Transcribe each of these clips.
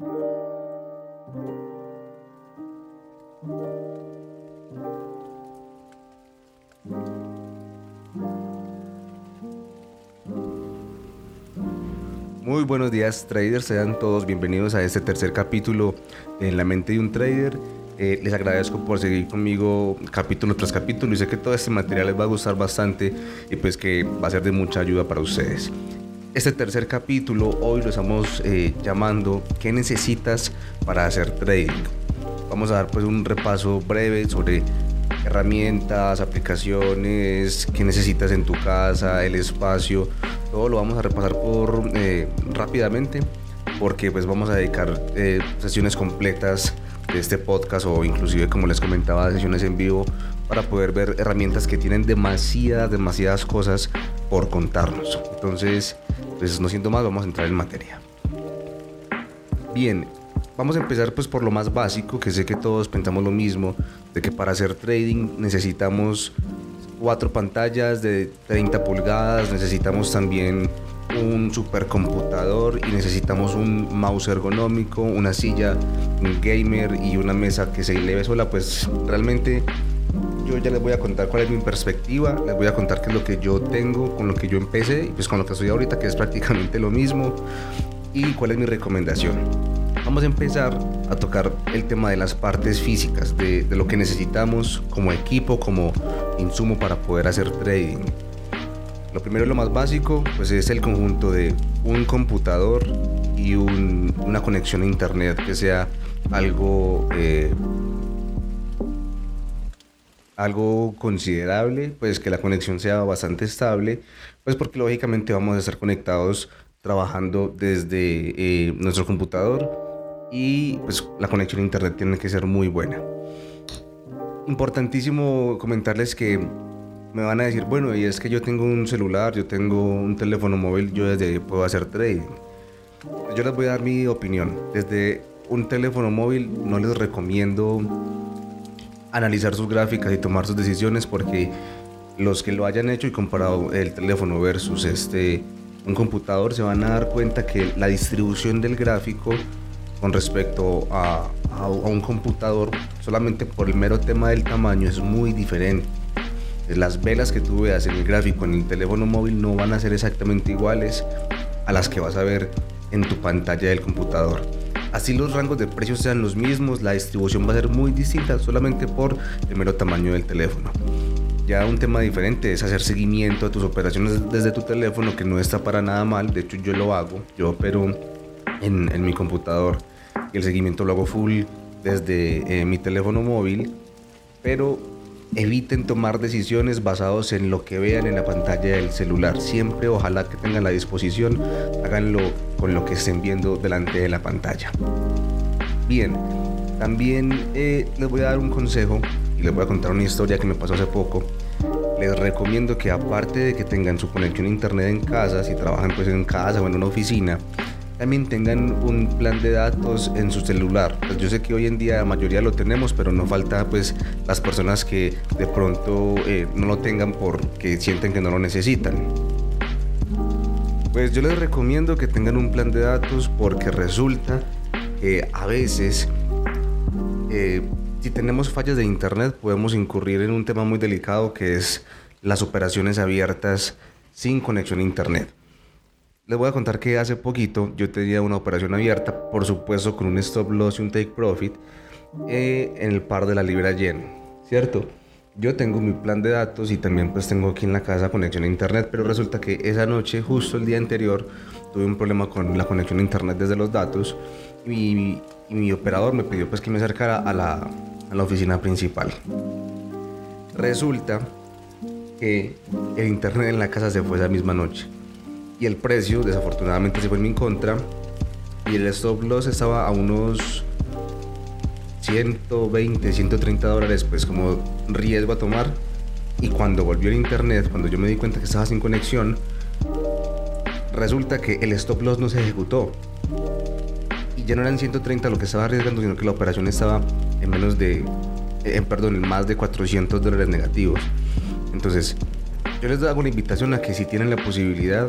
Muy buenos días traders, sean todos bienvenidos a este tercer capítulo en La mente de un trader. Eh, les agradezco por seguir conmigo capítulo tras capítulo y sé que todo este material les va a gustar bastante y pues que va a ser de mucha ayuda para ustedes. Este tercer capítulo hoy lo estamos eh, llamando ¿Qué necesitas para hacer trading? Vamos a dar pues un repaso breve sobre herramientas, aplicaciones que necesitas en tu casa, el espacio, todo lo vamos a repasar por eh, rápidamente porque pues vamos a dedicar eh, sesiones completas de este podcast o inclusive como les comentaba sesiones en vivo para poder ver herramientas que tienen demasiadas, demasiadas cosas por contarnos. Entonces, pues no siento más, vamos a entrar en materia. Bien, vamos a empezar pues por lo más básico, que sé que todos pensamos lo mismo, de que para hacer trading necesitamos cuatro pantallas de 30 pulgadas, necesitamos también un supercomputador y necesitamos un mouse ergonómico, una silla un gamer y una mesa que se eleve sola, pues realmente yo ya les voy a contar cuál es mi perspectiva, les voy a contar qué es lo que yo tengo, con lo que yo empecé y pues con lo que estoy ahorita, que es prácticamente lo mismo, y cuál es mi recomendación. Vamos a empezar a tocar el tema de las partes físicas, de, lo que necesitamos como equipo, como insumo para poder hacer trading. Lo primero lo más básico pues es el conjunto de un computador y un, una conexión a internet que sea algo eh, algo considerable, pues que la conexión sea bastante estable, pues porque lógicamente vamos a estar conectados trabajando desde eh, nuestro computador y pues la conexión a internet tiene que ser muy buena. Importantísimo comentarles que me van a decir, bueno, y es que yo tengo un celular, yo tengo un teléfono móvil, yo desde ahí puedo hacer trading. Yo les voy a dar mi opinión. Desde un teléfono móvil no les recomiendo analizar sus gráficas y tomar sus decisiones porque los que lo hayan hecho y comparado el teléfono versus este un computador se van a dar cuenta que la distribución del gráfico con respecto a, a, a un computador solamente por el mero tema del tamaño es muy diferente las velas que tú veas en el gráfico en el teléfono móvil no van a ser exactamente iguales a las que vas a ver en tu pantalla del computador. Así los rangos de precios sean los mismos, la distribución va a ser muy distinta solamente por el mero tamaño del teléfono. Ya un tema diferente es hacer seguimiento a tus operaciones desde tu teléfono, que no está para nada mal. De hecho, yo lo hago. Yo opero en, en mi computador el seguimiento lo hago full desde eh, mi teléfono móvil. Pero eviten tomar decisiones basados en lo que vean en la pantalla del celular. Siempre, ojalá que tengan la disposición, háganlo con lo que estén viendo delante de la pantalla. Bien, también eh, les voy a dar un consejo y les voy a contar una historia que me pasó hace poco. Les recomiendo que aparte de que tengan su conexión a internet en casa, si trabajan pues en casa o en una oficina, también tengan un plan de datos en su celular. Pues yo sé que hoy en día la mayoría lo tenemos, pero no falta pues las personas que de pronto eh, no lo tengan porque sienten que no lo necesitan. Pues yo les recomiendo que tengan un plan de datos porque resulta que a veces eh, si tenemos fallas de internet podemos incurrir en un tema muy delicado que es las operaciones abiertas sin conexión a internet. Les voy a contar que hace poquito yo tenía una operación abierta, por supuesto con un stop loss y un take profit eh, en el par de la libra yen, ¿cierto? Yo tengo mi plan de datos y también pues tengo aquí en la casa conexión a internet, pero resulta que esa noche, justo el día anterior, tuve un problema con la conexión a internet desde los datos y, mi operador me pidió pues que me acercara a la oficina principal. Resulta que el internet en la casa se fue esa misma noche y el precio desafortunadamente se fue en mi contra. Y el stop loss estaba a unos 120, 130 dólares pues como riesgo a tomar. Y cuando volvió el internet, cuando yo me di cuenta que estaba sin conexión, resulta que el stop loss no se ejecutó. Y ya no eran 130 lo que estaba arriesgando, sino que la operación estaba en menos de, eh, perdón, en más de 400 dólares negativos. Entonces, yo les hago una invitación a que si tienen la posibilidad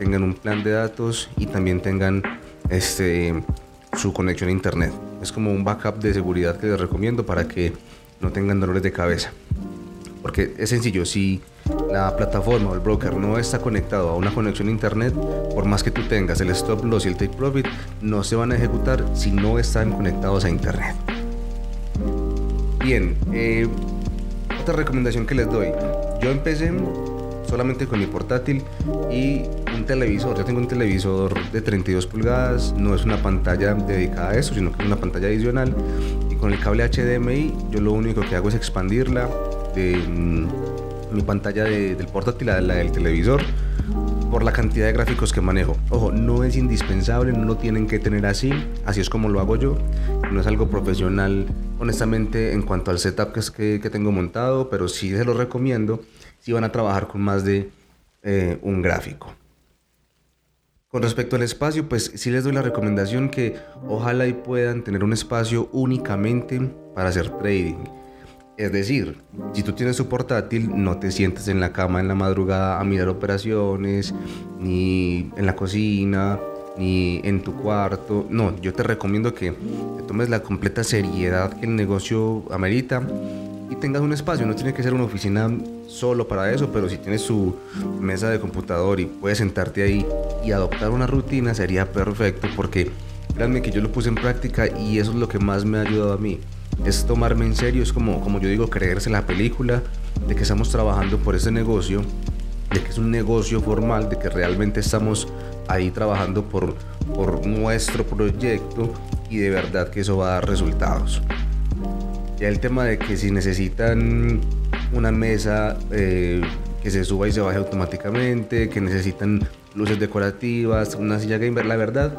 tengan un plan de datos y también tengan este, su conexión a internet. Es como un backup de seguridad que les recomiendo para que no tengan dolores de cabeza. Porque es sencillo, si la plataforma o el broker no está conectado a una conexión a internet, por más que tú tengas el stop loss y el take profit, no se van a ejecutar si no están conectados a internet. Bien, eh, otra recomendación que les doy. Yo empecé solamente con mi portátil y un televisor. Yo tengo un televisor de 32 pulgadas, no es una pantalla dedicada a eso, sino que es una pantalla adicional. Y con el cable HDMI yo lo único que hago es expandirla de mm, mi pantalla del portátil a la del televisor por la cantidad de gráficos que manejo. Ojo, no es indispensable, no lo tienen que tener así, así es como lo hago yo. No es algo profesional, honestamente, en cuanto al setup que, que tengo montado, pero sí se lo recomiendo si van a trabajar con más de eh, un gráfico. Con respecto al espacio, pues sí les doy la recomendación que ojalá y puedan tener un espacio únicamente para hacer trading. Es decir, si tú tienes su portátil, no te sientes en la cama en la madrugada a mirar operaciones, ni en la cocina, ni en tu cuarto. No, yo te recomiendo que tomes la completa seriedad que el negocio amerita y tengas un espacio. No tiene que ser una oficina solo para eso, pero si tienes su mesa de computador y puedes sentarte ahí y adoptar una rutina, sería perfecto porque créanme que yo lo puse en práctica y eso es lo que más me ha ayudado a mí. Es tomarme en serio, es como, como yo digo, creerse la película de que estamos trabajando por ese negocio, de que es un negocio formal, de que realmente estamos ahí trabajando por, por nuestro proyecto y de verdad que eso va a dar resultados. Ya el tema de que si necesitan una mesa eh, que se suba y se baje automáticamente, que necesitan luces decorativas, una silla gamer, la verdad,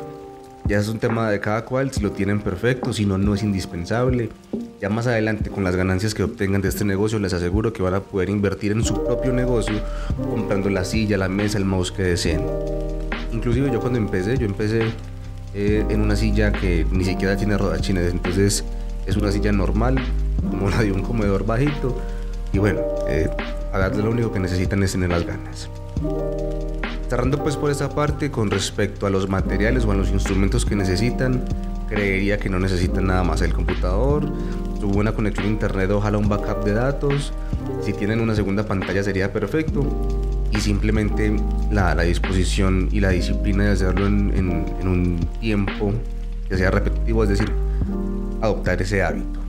ya es un tema de cada cual, si lo tienen perfecto, si no, no es indispensable. Ya más adelante, con las ganancias que obtengan de este negocio, les aseguro que van a poder invertir en su propio negocio, comprando la silla, la mesa, el mouse que deseen. Inclusive yo cuando empecé, yo empecé eh, en una silla que ni siquiera tiene rodachines, entonces es una silla normal, como la de un comedor bajito. Y bueno, eh, lo único que necesitan es tener las ganas. Cerrando pues por esa parte, con respecto a los materiales o a los instrumentos que necesitan, creería que no necesitan nada más el computador, su buena conexión a internet, ojalá un backup de datos, si tienen una segunda pantalla sería perfecto y simplemente la, disposición y la disciplina de hacerlo en, en un tiempo que sea repetitivo, es decir, adoptar ese hábito.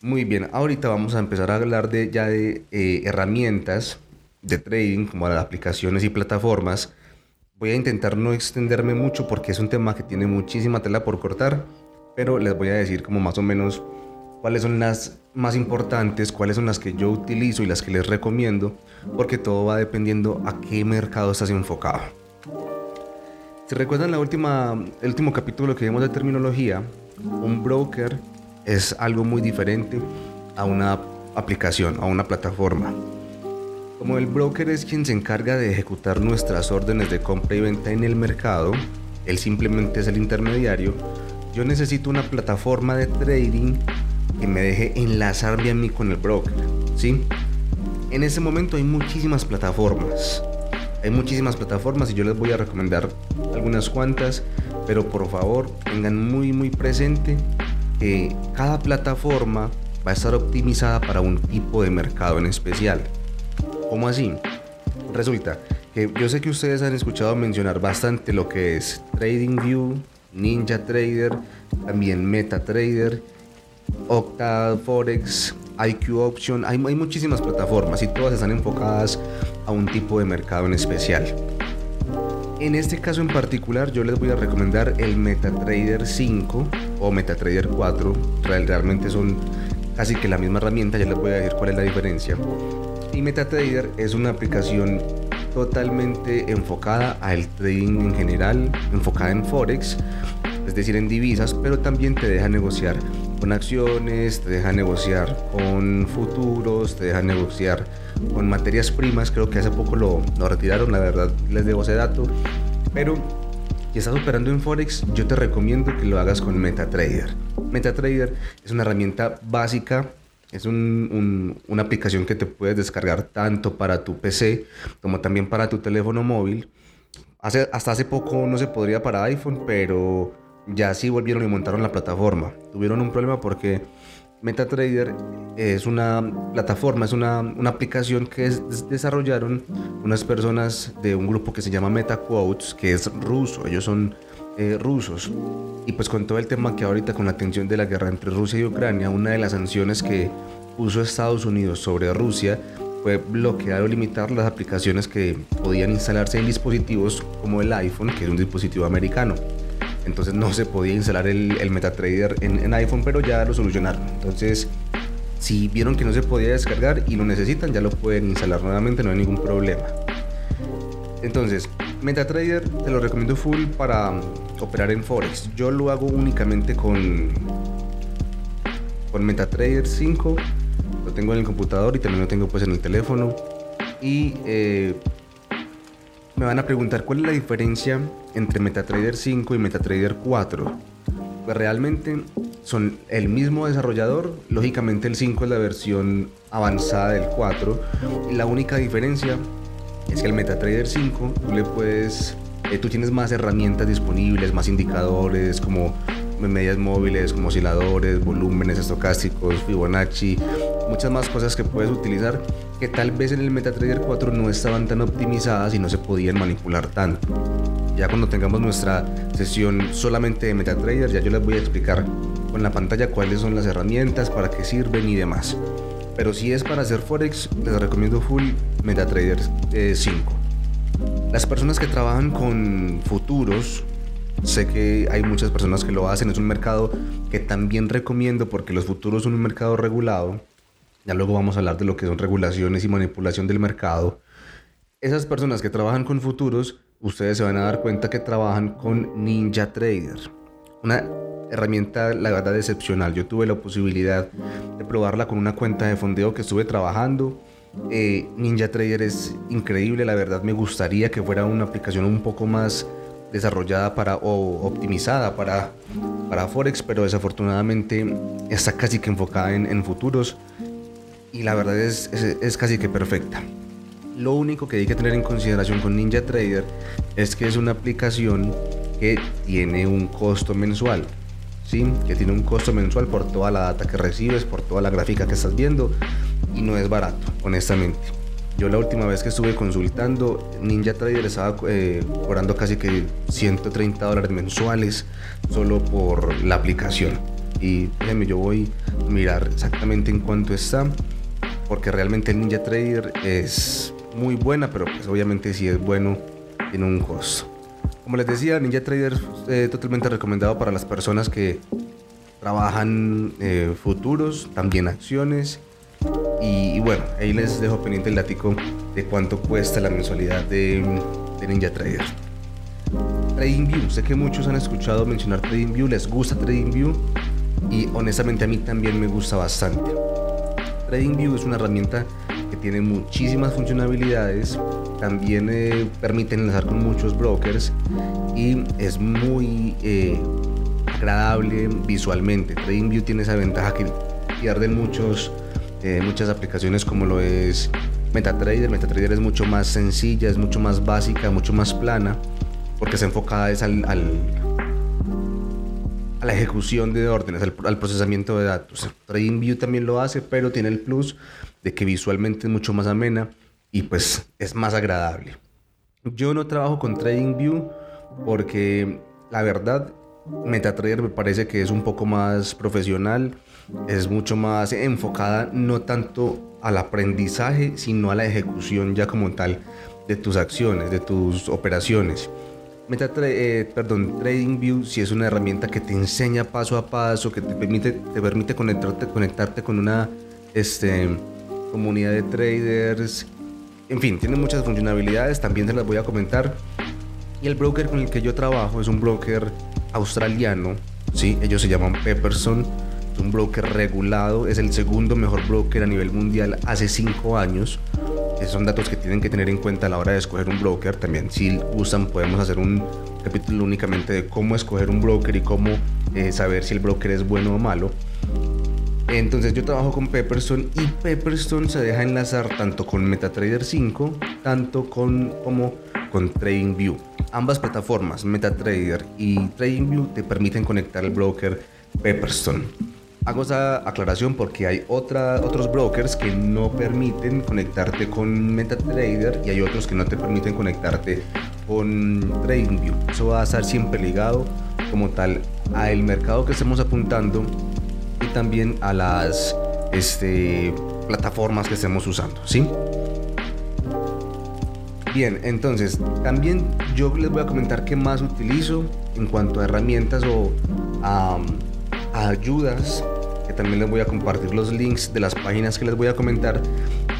Muy bien, ahorita vamos a empezar a hablar de, ya de eh, herramientas de trading como las aplicaciones y plataformas. Voy a intentar no extenderme mucho porque es un tema que tiene muchísima tela por cortar, pero les voy a decir como más o menos cuáles son las más importantes, cuáles son las que yo utilizo y las que les recomiendo, porque todo va dependiendo a qué mercado estás enfocado. Si recuerdan la última, el último capítulo que vimos de terminología, un broker es algo muy diferente a una aplicación, a una plataforma. Como el broker es quien se encarga de ejecutar nuestras órdenes de compra y venta en el mercado, él simplemente es el intermediario, yo necesito una plataforma de trading que me deje enlazarme a mí con el broker. ¿sí? En ese momento hay muchísimas plataformas. Hay muchísimas plataformas y yo les voy a recomendar algunas cuantas pero por favor tengan muy muy presente que cada plataforma va a estar optimizada para un tipo de mercado en especial. ¿Cómo así? Resulta que yo sé que ustedes han escuchado mencionar bastante lo que es TradingView, Ninja Trader, también MetaTrader, Octa Forex, IQ Option. Hay, hay muchísimas plataformas y todas están enfocadas a un tipo de mercado en especial. En este caso en particular yo les voy a recomendar el MetaTrader 5 o MetaTrader 4. Realmente son casi que la misma herramienta, ya les voy a decir cuál es la diferencia. Y MetaTrader es una aplicación totalmente enfocada al trading en general, enfocada en Forex, es decir, en divisas, pero también te deja negociar con acciones, te deja negociar con futuros, te deja negociar con materias primas. Creo que hace poco lo, lo retiraron, la verdad les debo ese dato. Pero si estás operando en Forex, yo te recomiendo que lo hagas con MetaTrader. MetaTrader es una herramienta básica es un, una aplicación que te puedes descargar tanto para tu PC como también para tu teléfono móvil. Hace, hasta hace poco no se podría para iPhone, pero ya sí volvieron y montaron la plataforma. Tuvieron un problema porque MetaTrader es una plataforma, es una, una aplicación que desarrollaron unas personas de un grupo que se llama MetaQuotes, que es ruso. Ellos son eh, rusos. Y pues con todo el tema que ahorita con la tensión de la guerra entre Rusia y Ucrania, una de las sanciones que puso Estados Unidos sobre Rusia fue bloquear o limitar las aplicaciones que podían instalarse en dispositivos como el iPhone, que es un dispositivo americano. Entonces no se podía instalar el, MetaTrader en, iPhone, pero ya lo solucionaron. Entonces, si vieron que no se podía descargar y lo necesitan, ya lo pueden instalar nuevamente, no hay ningún problema. Entonces, MetaTrader te lo recomiendo full para operar en Forex. Yo lo hago únicamente con, con MetaTrader 5 lo tengo en el computador y también lo tengo pues en el teléfono. Y eh, me van a preguntar cuál es la diferencia entre MetaTrader 5 y MetaTrader 4. Pues realmente son el mismo desarrollador, lógicamente el 5 es la versión avanzada del 4 y la única diferencia es que el MetaTrader 5 tú le puedes, eh, tú tienes más herramientas disponibles, más indicadores como medias móviles como osciladores, volúmenes estocásticos, Fibonacci, muchas más cosas que puedes utilizar que tal vez en el MetaTrader 4 no estaban tan optimizadas y no se podían manipular tanto. Ya cuando tengamos nuestra sesión solamente de MetaTrader, ya yo les voy a explicar con la pantalla cuáles son las herramientas, para qué sirven y demás. Pero si es para hacer Forex, les recomiendo full MetaTrader 5. Eh, las personas que trabajan con futuros Sé que hay muchas personas que lo hacen, es un mercado que también recomiendo porque los futuros son un mercado regulado. Ya luego vamos a hablar de lo que son regulaciones y manipulación del mercado. Esas personas que trabajan con futuros, ustedes se van a dar cuenta que trabajan con Ninja Trader. Una herramienta, la verdad, excepcional. Yo tuve la posibilidad de probarla con una cuenta de fondeo que estuve trabajando. Eh, Ninja Trader es increíble, la verdad me gustaría que fuera una aplicación un poco más desarrollada para o optimizada para, para Forex, pero desafortunadamente está casi que enfocada en, futuros y la verdad es, es, casi que perfecta. Lo único que hay que tener en consideración con Ninja Trader es que es una aplicación que tiene un costo mensual. ¿sí? Que tiene un costo mensual por toda la data que recibes, por toda la gráfica que estás viendo y no es barato, honestamente. Yo la última vez que estuve consultando, Ninja Trader estaba eh, cobrando casi que 130 dólares mensuales solo por la aplicación. Y déjeme, yo voy a mirar exactamente en cuánto está, porque realmente el Ninja Trader es muy buena, pero pues obviamente si es bueno, tiene un costo. Como les decía, Ninja Trader es eh, totalmente recomendado para las personas que trabajan eh, futuros, también acciones y, bueno, ahí les dejo pendiente el látigo de cuánto cuesta la mensualidad de, Ninja Trader. TradingView, sé que muchos han escuchado mencionar TradingView, les gusta TradingView y honestamente a mí también me gusta bastante. TradingView es una herramienta que tiene muchísimas funcionalidades, también eh, permite enlazar con muchos brokers y es muy eh, agradable visualmente. TradingView tiene esa ventaja que pierden muchos eh, muchas aplicaciones como lo es MetaTrader. MetaTrader es mucho más sencilla, es mucho más básica, mucho más plana, porque se enfocada es al, al la ejecución de órdenes, al, procesamiento de datos. TradingView también lo hace, pero tiene el plus de que visualmente es mucho más amena y pues es más agradable. Yo no trabajo con TradingView porque la verdad MetaTrader me parece que es un poco más profesional es mucho más enfocada no tanto al aprendizaje, sino a la ejecución ya como tal de tus acciones, de tus operaciones. MetaTrader, eh, perdón, TradingView si es una herramienta que te enseña paso a paso, que te permite, te permite conectarte, conectarte con una este, comunidad de traders. En fin, tiene muchas funcionalidades, también te las voy a comentar. Y el broker con el que yo trabajo es un broker australiano, ¿sí? ellos se llaman Pepperson un broker regulado, es el segundo mejor broker a nivel mundial hace cinco años. Son datos que tienen que tener en cuenta a la hora de escoger un broker. También si usan podemos hacer un capítulo únicamente de cómo escoger un broker y cómo eh, saber si el broker es bueno o malo. Entonces yo trabajo con Pepperstone y Pepperstone se deja enlazar tanto con MetaTrader 5, tanto con, como con TradingView. ambas plataformas, MetaTrader y TradingView, te permiten conectar el broker Pepperstone. Hago esa aclaración porque hay otra, otros brokers que no permiten conectarte con MetaTrader y hay otros que no te permiten conectarte con TradingView. Eso va a estar siempre ligado como tal al mercado que estemos apuntando y también a las este, plataformas que estemos usando, ¿sí? Bien, entonces también yo les voy a comentar qué más utilizo en cuanto a herramientas o a, ayudas, también les voy a compartir los links de las páginas que les voy a comentar,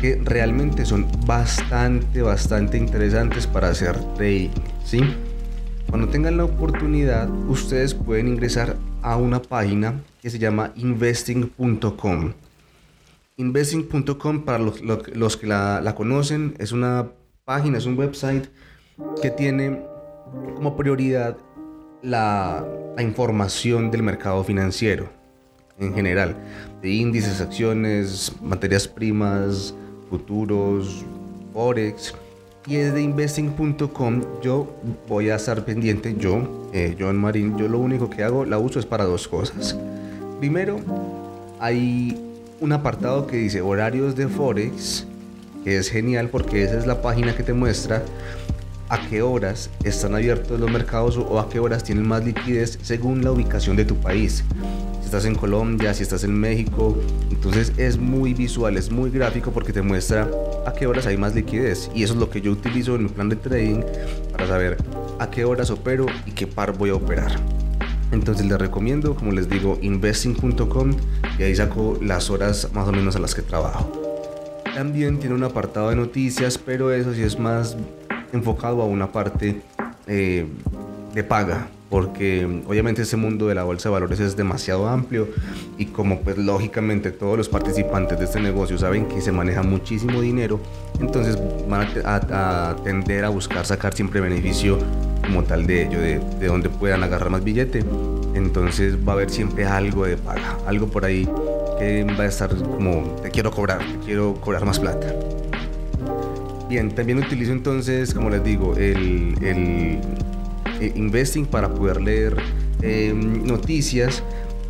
que realmente son bastante, bastante interesantes para hacer trading, ¿sí? Cuando tengan la oportunidad, ustedes pueden ingresar a una página que se llama investing.com. Investing.com, para los, que la, conocen, es una página, es un website que tiene como prioridad la información del mercado financiero en general, de índices, acciones, materias primas, futuros, forex. Y desde investing.com yo voy a estar pendiente, yo, eh, John Marín, yo lo único que hago, la uso es para dos cosas. Primero, hay un apartado que dice horarios de Forex, que es genial porque esa es la página que te muestra a qué horas están abiertos los mercados o a qué horas tienen más liquidez según la ubicación de tu país. Estás en Colombia, si estás en México, entonces es muy visual, es muy gráfico porque te muestra a qué horas hay más liquidez y eso es lo que yo utilizo en mi plan de trading para saber a qué horas opero y qué par voy a operar. Entonces les recomiendo, como les digo, investing.com y ahí saco las horas más o menos a las que trabajo. También tiene un apartado de noticias, pero eso sí es más enfocado a una parte eh, de paga, porque obviamente ese mundo de la bolsa de valores es demasiado amplio y como pues lógicamente todos los participantes de este negocio saben que se maneja muchísimo dinero, entonces van a, tender a buscar sacar siempre beneficio como tal de ello, de, de donde puedan agarrar más billete. Entonces va a haber siempre algo de paga, algo por ahí que va a estar como te quiero cobrar, te quiero cobrar más plata. Bien, también utilizo entonces, como les digo, el, Investing para poder leer em, noticias,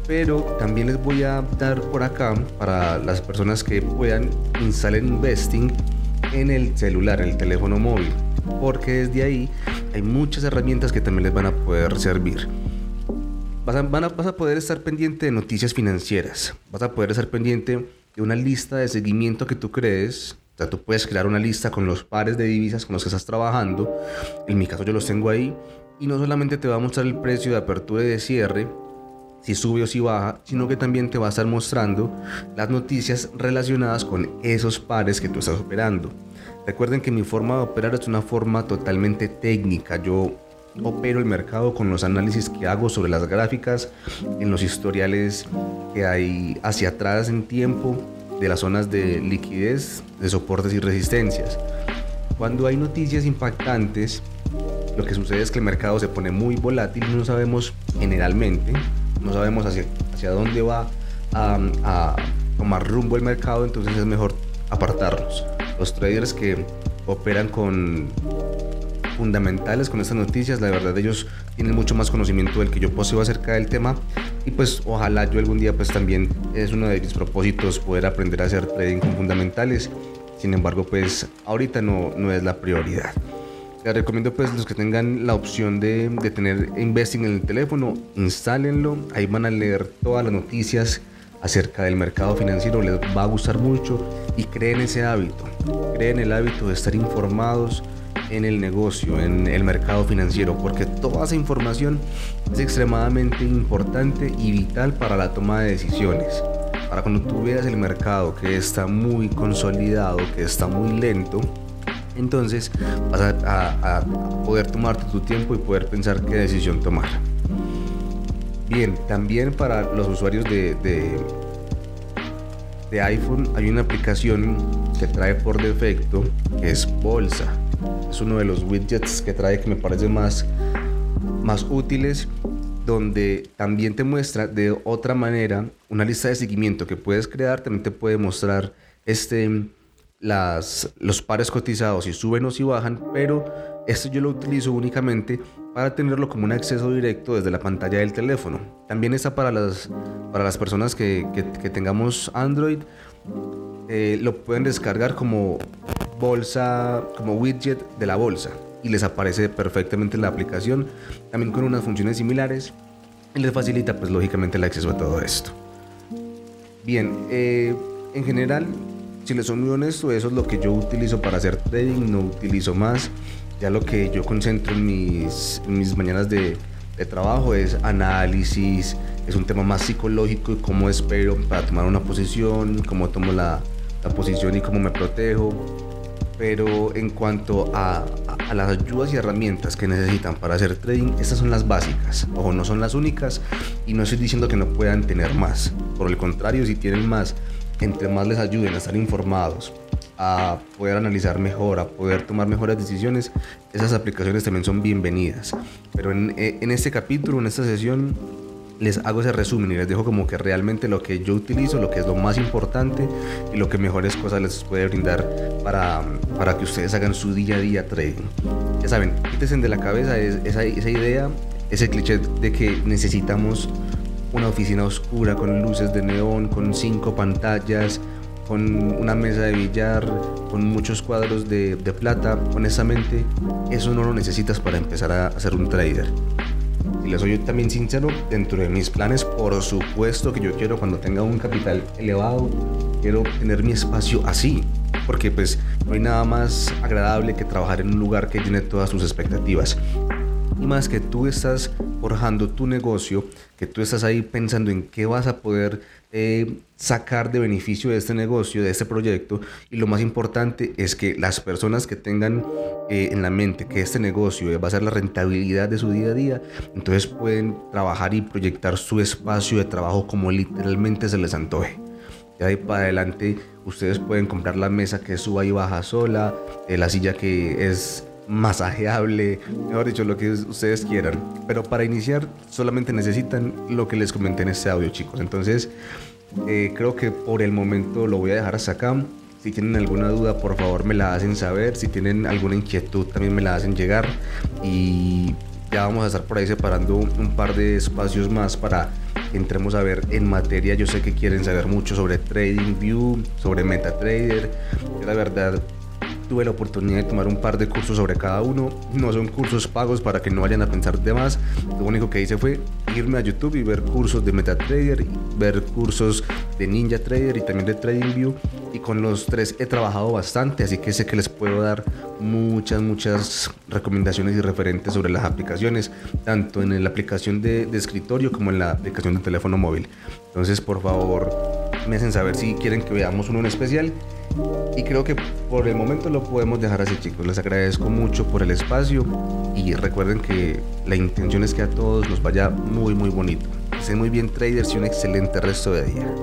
pero también les voy a dar por acá para las personas que puedan instalar Investing en el celular, en el teléfono móvil, porque desde ahí hay muchas herramientas que también les van a poder servir. Vas a, van a, vas a poder estar pendiente de noticias financieras, vas a poder estar pendiente de una lista de seguimiento que tú crees. O sea, tú puedes crear una lista con los pares de divisas con los que estás trabajando. En mi caso yo los tengo ahí. Y no solamente te va a mostrar el precio de apertura y de cierre, si sube o si baja, sino que también te va a estar mostrando las noticias relacionadas con esos pares que tú estás operando. Recuerden que mi forma de operar es una forma totalmente técnica. Yo opero el mercado con los análisis que hago sobre las gráficas, en los historiales que hay hacia atrás en tiempo, de las zonas de liquidez, de soportes y resistencias. Cuando hay noticias impactantes, lo que sucede es que el mercado se pone muy volátil y no sabemos generalmente, no sabemos hacia, hacia dónde va a, a tomar rumbo el mercado, entonces es mejor apartarlos los traders que operan con fundamentales con estas noticias, la verdad ellos tienen mucho más conocimiento del que yo poseo acerca del tema y pues ojalá yo algún día pues también es uno de mis propósitos poder aprender a hacer trading con fundamentales, sin embargo pues ahorita no, no es la prioridad. Les recomiendo pues los que tengan la opción de, de tener investing en el teléfono, instálenlo, ahí van a leer todas las noticias acerca del mercado financiero. Les va a gustar mucho y creen ese hábito, creen el hábito de estar informados en el negocio, en el mercado financiero, porque toda esa información es extremadamente importante y vital para la toma de decisiones. Para cuando tú veas el mercado que está muy consolidado, que está muy lento, entonces vas a, poder tomarte tu tiempo y poder pensar qué decisión tomar. Bien, también para los usuarios de, de, iPhone hay una aplicación que trae por defecto que es Bolsa. Es uno de los widgets que trae que me parece más, más útiles donde también te muestra de otra manera una lista de seguimiento que puedes crear, también te puede mostrar este, las, los pares cotizados si suben o si bajan, pero Esto yo lo utilizo únicamente para tenerlo como un acceso directo desde la pantalla del teléfono. También está para las, para las personas que, que, tengamos Android. Eh, lo pueden descargar como bolsa, como widget de la bolsa y les aparece perfectamente en la aplicación, también con unas funciones similares y les facilita pues lógicamente el acceso a todo esto. Bien, eh, en general, si les soy muy honesto, eso es lo que yo utilizo para hacer trading, no utilizo más. Ya lo que yo concentro en mis, mis mañanas de, de trabajo es análisis, es un tema más psicológico y cómo espero para tomar una posición, cómo tomo la, la posición y cómo me protejo. Pero en cuanto a, a, las ayudas y herramientas que necesitan para hacer trading, estas son las básicas. Ojo, no son las únicas y no estoy diciendo que no puedan tener más. Por el contrario, si tienen más, entre más les ayuden a estar informados, a poder analizar mejor, a poder tomar mejores decisiones, esas aplicaciones también son bienvenidas. Pero en, eh, en este capítulo, en esta sesión, les hago ese resumen y les dejo como que realmente lo que yo utilizo, lo que es lo más importante y lo que mejores cosas les puede brindar para, para que ustedes hagan su día a día trading. Ya saben, quítense de la cabeza esa idea, ese cliché de que necesitamos una oficina oscura con luces de neón, con cinco pantallas, con una mesa de billar, con muchos cuadros de, plata, honestamente, eso no lo necesitas para empezar a ser un trader. Y les soy también sincero, dentro de mis planes, por supuesto que yo quiero cuando tenga un capital elevado, quiero tener mi espacio así, porque pues no hay nada más agradable que trabajar en un lugar que llene todas sus expectativas. Y más que tú estás forjando tu negocio, que tú estás ahí pensando en qué vas a poder eh, sacar de beneficio de este negocio, de este proyecto. Y lo más importante es que las personas que tengan eh, en la mente que este negocio va a ser la rentabilidad de su día a día, entonces pueden trabajar y proyectar su espacio de trabajo como literalmente se les antoje. De ahí para adelante ustedes pueden comprar la mesa que suba y baja sola, eh, la silla que es masajeable, mejor dicho, lo que ustedes quieran. Pero para iniciar solamente necesitan lo que les comenté en este audio, chicos. Entonces, eh, creo que por el momento lo voy a dejar hasta acá. Si tienen alguna duda, por favor me la hacen saber. Si tienen alguna inquietud, también me la hacen llegar. Y ya vamos a estar por ahí separando un par de espacios más para que entremos a ver en materia. Yo sé que quieren saber mucho sobre TradingView, sobre MetaTrader. La verdad tuve la oportunidad de tomar un par de cursos sobre cada uno. No son cursos pagos para que no vayan a pensar de más. Lo único que hice fue irme a YouTube y ver cursos de MetaTrader, ver cursos de Ninja Trader y también de TradingView. Y con los tres he trabajado bastante, así que sé que les puedo dar muchas, muchas recomendaciones y referentes sobre las aplicaciones, tanto en la aplicación de, de escritorio como en la aplicación de teléfono móvil. Entonces, por favor, me hacen saber si quieren que veamos uno en especial y creo que por el momento lo podemos dejar así chicos. Les agradezco mucho por el espacio y recuerden que la intención es que a todos nos vaya muy muy bonito. Sé muy bien traders y un excelente resto de día.